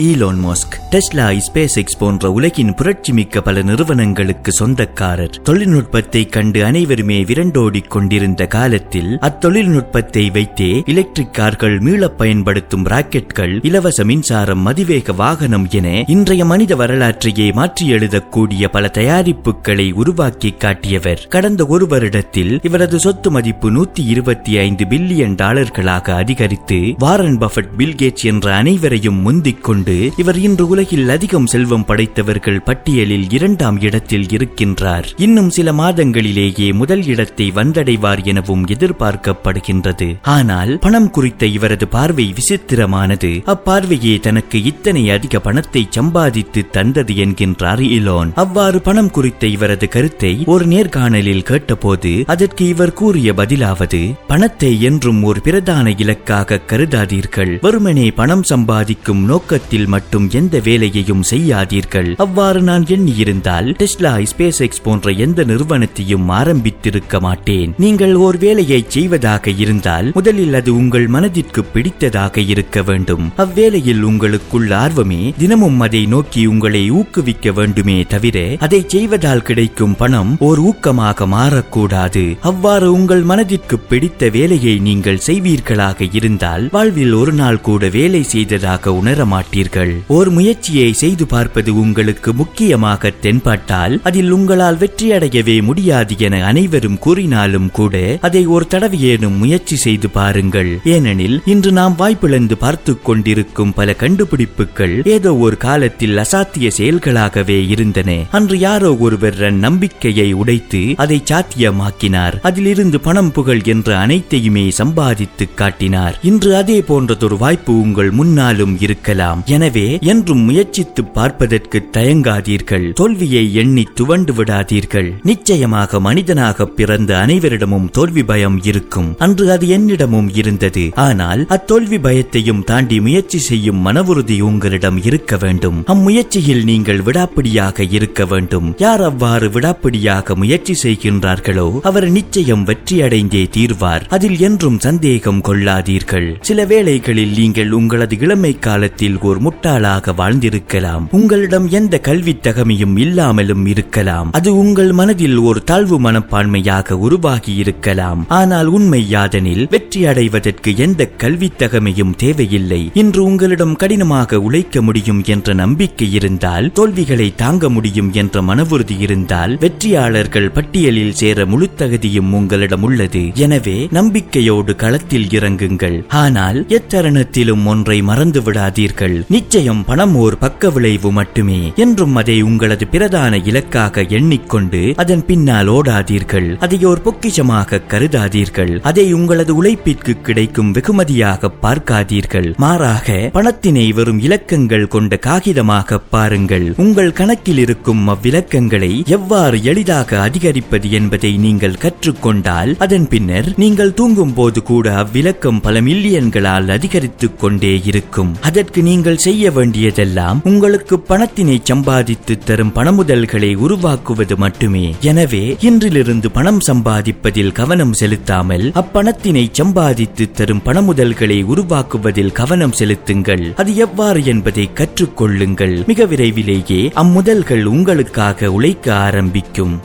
Elon Musk. Tesla space X போன்ற உலகின் புரட்சிமிக்க பல நிறுவனங்களுக்கு சொந்தக்காரர். தொழில்நுட்பத்தை கண்டு அனைவருமே விரண்டோடிக் கொண்டிருந்த காலத்தில் அத்தொழில்நுட்பத்தை வைத்தே எலக்ட்ரிக் கார்கள் மீள பயன்படுத்தும் ராக்கெட்கள் இலவச மின்சாரம் மதிவேக வாகனம் என இன்றைய மனித வரலாற்றையே மாற்றி எழுதக்கூடிய பல தயாரிப்புகளை உருவாக்கி காட்டியவர். கடந்த ஒரு வருடத்தில் இவரது சொத்து மதிப்பு நூத்தி இருபத்தி ஐந்து பில்லியன் டாலர்களாக அதிகரித்து வாரன் பஃபட் பில்கேட்ஸ் என்ற அனைவரையும் முந்திக் கொண்டு இவர் இன்று உலகில் அதிகம் செல்வம் படைத்தவர்கள் பட்டியலில் இரண்டாம் இடத்தில் இருக்கின்றார். இன்னும் சில மாதங்களிலேயே முதல் இடத்தை வந்தடைவார் எனவும் எதிர்பார்க்கப்படுகின்றது. ஆனால் பணம் குறித்த இவரது பார்வை விசித்திரமானது. அப்பார்வையே தனக்கு இத்தனை அதிக பணத்தை சம்பாதித்து தந்தது என்கின்றார் இலோன். அவ்வாறு பணம் குறித்த இவரது கருத்தை ஒரு நேர்காணலில் கேட்டபோது அதற்கு இவர் கூறிய பதிலாவது பணத்தை என்றும் ஒரு பிரதான இலக்காக கருதாதீர்கள். வெறுமனே பணம் சம்பாதிக்கும் நோக்கத்தில் மட்டும் எந்த வேலையையும் செய்யாதீர்கள். அவ்வாறு நான் எண்ணியிருந்தால் டெஸ்லா ஸ்பேஸ் எக்ஸ் போன்ற எந்த நிறுவனத்தையும் ஆரம்பித்திருக்க மாட்டேன். நீங்கள் ஒரு வேலையை செய்வதாக இருந்தால் முதலில் அது உங்கள் மனதிற்கு பிடித்ததாக இருக்க வேண்டும். அவ்வேளையில் உங்களுக்குள்ள ஆர்வமே தினமும் அதை நோக்கி உங்களை ஊக்குவிக்க வேண்டுமே தவிர அதை செய்வதால் கிடைக்கும் பணம் ஓர் ஊக்கமாக மாறக்கூடாது. அவ்வாறு உங்கள் மனதிற்கு பிடித்த வேலையை நீங்கள் செய்வீர்களாக இருந்தால் வாழ்வில் ஒரு நாள் கூட வேலை செய்ததாக உணர மாட்டீர்கள் ஓர் முயற்சி முயற்சியை செய்து பார்ப்பது உங்களுக்கு முக்கியமாக தென்பட்டால் அதில் உங்களால் வெற்றியடையவே முடியாது என அனைவரும் கூறினாலும் கூட அதை ஒரு தடவையேனும் முயற்சி செய்து பாருங்கள். ஏனெனில் இன்று நாம் வாய்ப்பிழந்து பார்த்து கொண்டிருக்கும் பல கண்டுபிடிப்புகள் ஏதோ ஒரு காலத்தில் அசாத்திய செயல்களாகவே இருந்தன. அன்று யாரோ ஒருவர் நம்பிக்கையை உடைத்து அதை சாத்தியமாக்கினார். அதிலிருந்து பணம் புகழ் என்ற அனைத்தையுமே சம்பாதித்து காட்டினார். இன்று அதே போன்றதொரு வாய்ப்பு உங்கள் முன்னாலும் இருக்கலாம். எனவே என்றும் முயற்சித்து பார்ப்பதற்கு தயங்காதீர்கள். தோல்வியை எண்ணி துவண்டு விடாதீர்கள். நிச்சயமாக மனிதனாக பிறந்த அனைவரிடமும் தோல்வி பயம் இருக்கும். அன்று அது என்னிடமும் இருந்தது. ஆனால் அத்தோல்வி பயத்தையும் தாண்டி முயற்சி செய்யும் மனவுறுதி உங்களிடம் இருக்க வேண்டும். அம்முயற்சியில் நீங்கள் விடாப்பிடியாக இருக்க வேண்டும். யார் அவ்வாறு விடாப்பிடியாக முயற்சி செய்கின்றார்களோ அவர் நிச்சயம் வெற்றியடைந்தே தீர்வார். அதில் என்றும் சந்தேகம் கொள்ளாதீர்கள். சில வேளைகளில் நீங்கள் உங்களது இளமை காலத்தில் ஒரு முட்டாளாக வாழ் வாழ்ந்திருக்கலாம். உங்களிடம் எந்த கல்வி தகமையும் இல்லாமலும் இருக்கலாம். அது உங்கள் மனதில் ஒரு தாழ்வு மனப்பான்மையாக உருவாகி இருக்கலாம். ஆனால் உண்மை யாதனில் வெற்றி அடைவதற்கு எந்த கல்வி தகமையும் தேவையில்லை. இன்று உங்களிடம் கடினமாக உழைக்க முடியும் என்ற நம்பிக்கை இருந்தால் தோல்விகளை தாங்க முடியும் என்ற மனவுறுதி இருந்தால் வெற்றியாளர்கள் பட்டியலில் சேர முழு தகுதியும் உங்களிடம் உள்ளது. எனவே நம்பிக்கையோடு களத்தில் இறங்குங்கள். ஆனால் எத்தருணத்திலும் ஒன்றை மறந்து விடாதீர்கள் நிச்சயம் பணம் ஓர் பக்க விளைவு மட்டுமே என்றும் அதை உங்களது பிரதான இலக்காக எண்ணிக்கொண்டு அதன் பின்னால் ஓடாதீர்கள். அதை ஓர் பொக்கிஷமாக கருதாதீர்கள். அதை உங்களது உழைப்பிற்கு கிடைக்கும் வெகுமதியாக பார்க்காதீர்கள். மாறாக பணத்தினை வெறும் இலக்கங்கள் கொண்ட காகிதமாக பாருங்கள். உங்கள் கணக்கில் இருக்கும் அவ்விலக்கங்களை எவ்வாறு எளிதாக அதிகரிப்பது என்பதை நீங்கள் கற்றுக்கொண்டால் அதன் பின்னர் நீங்கள் தூங்கும் போது கூட அவ்விலக்கம் பல மில்லியன்களால் அதிகரித்துக் கொண்டே இருக்கும். அதற்கு நீங்கள் செய்ய வேண்டியதெல்லாம் உங்களுக்கு பணத்தினை சம்பாதித்து தரும் பணமுதல்களை உருவாக்குவது மட்டுமே. எனவே இன்றிலிருந்து பணம் சம்பாதிப்பதில் கவனம் செலுத்தாமல் அப்பணத்தினை சம்பாதித்து தரும் பணமுதல்களை உருவாக்குவதில் கவனம் செலுத்துங்கள். அது எவ்வாறு என்பதை கற்றுக்கொள்ளுங்கள். மிக விரைவிலேயே அம்முதல்கள் உங்களுக்காக உழைக்க ஆரம்பிக்கும்.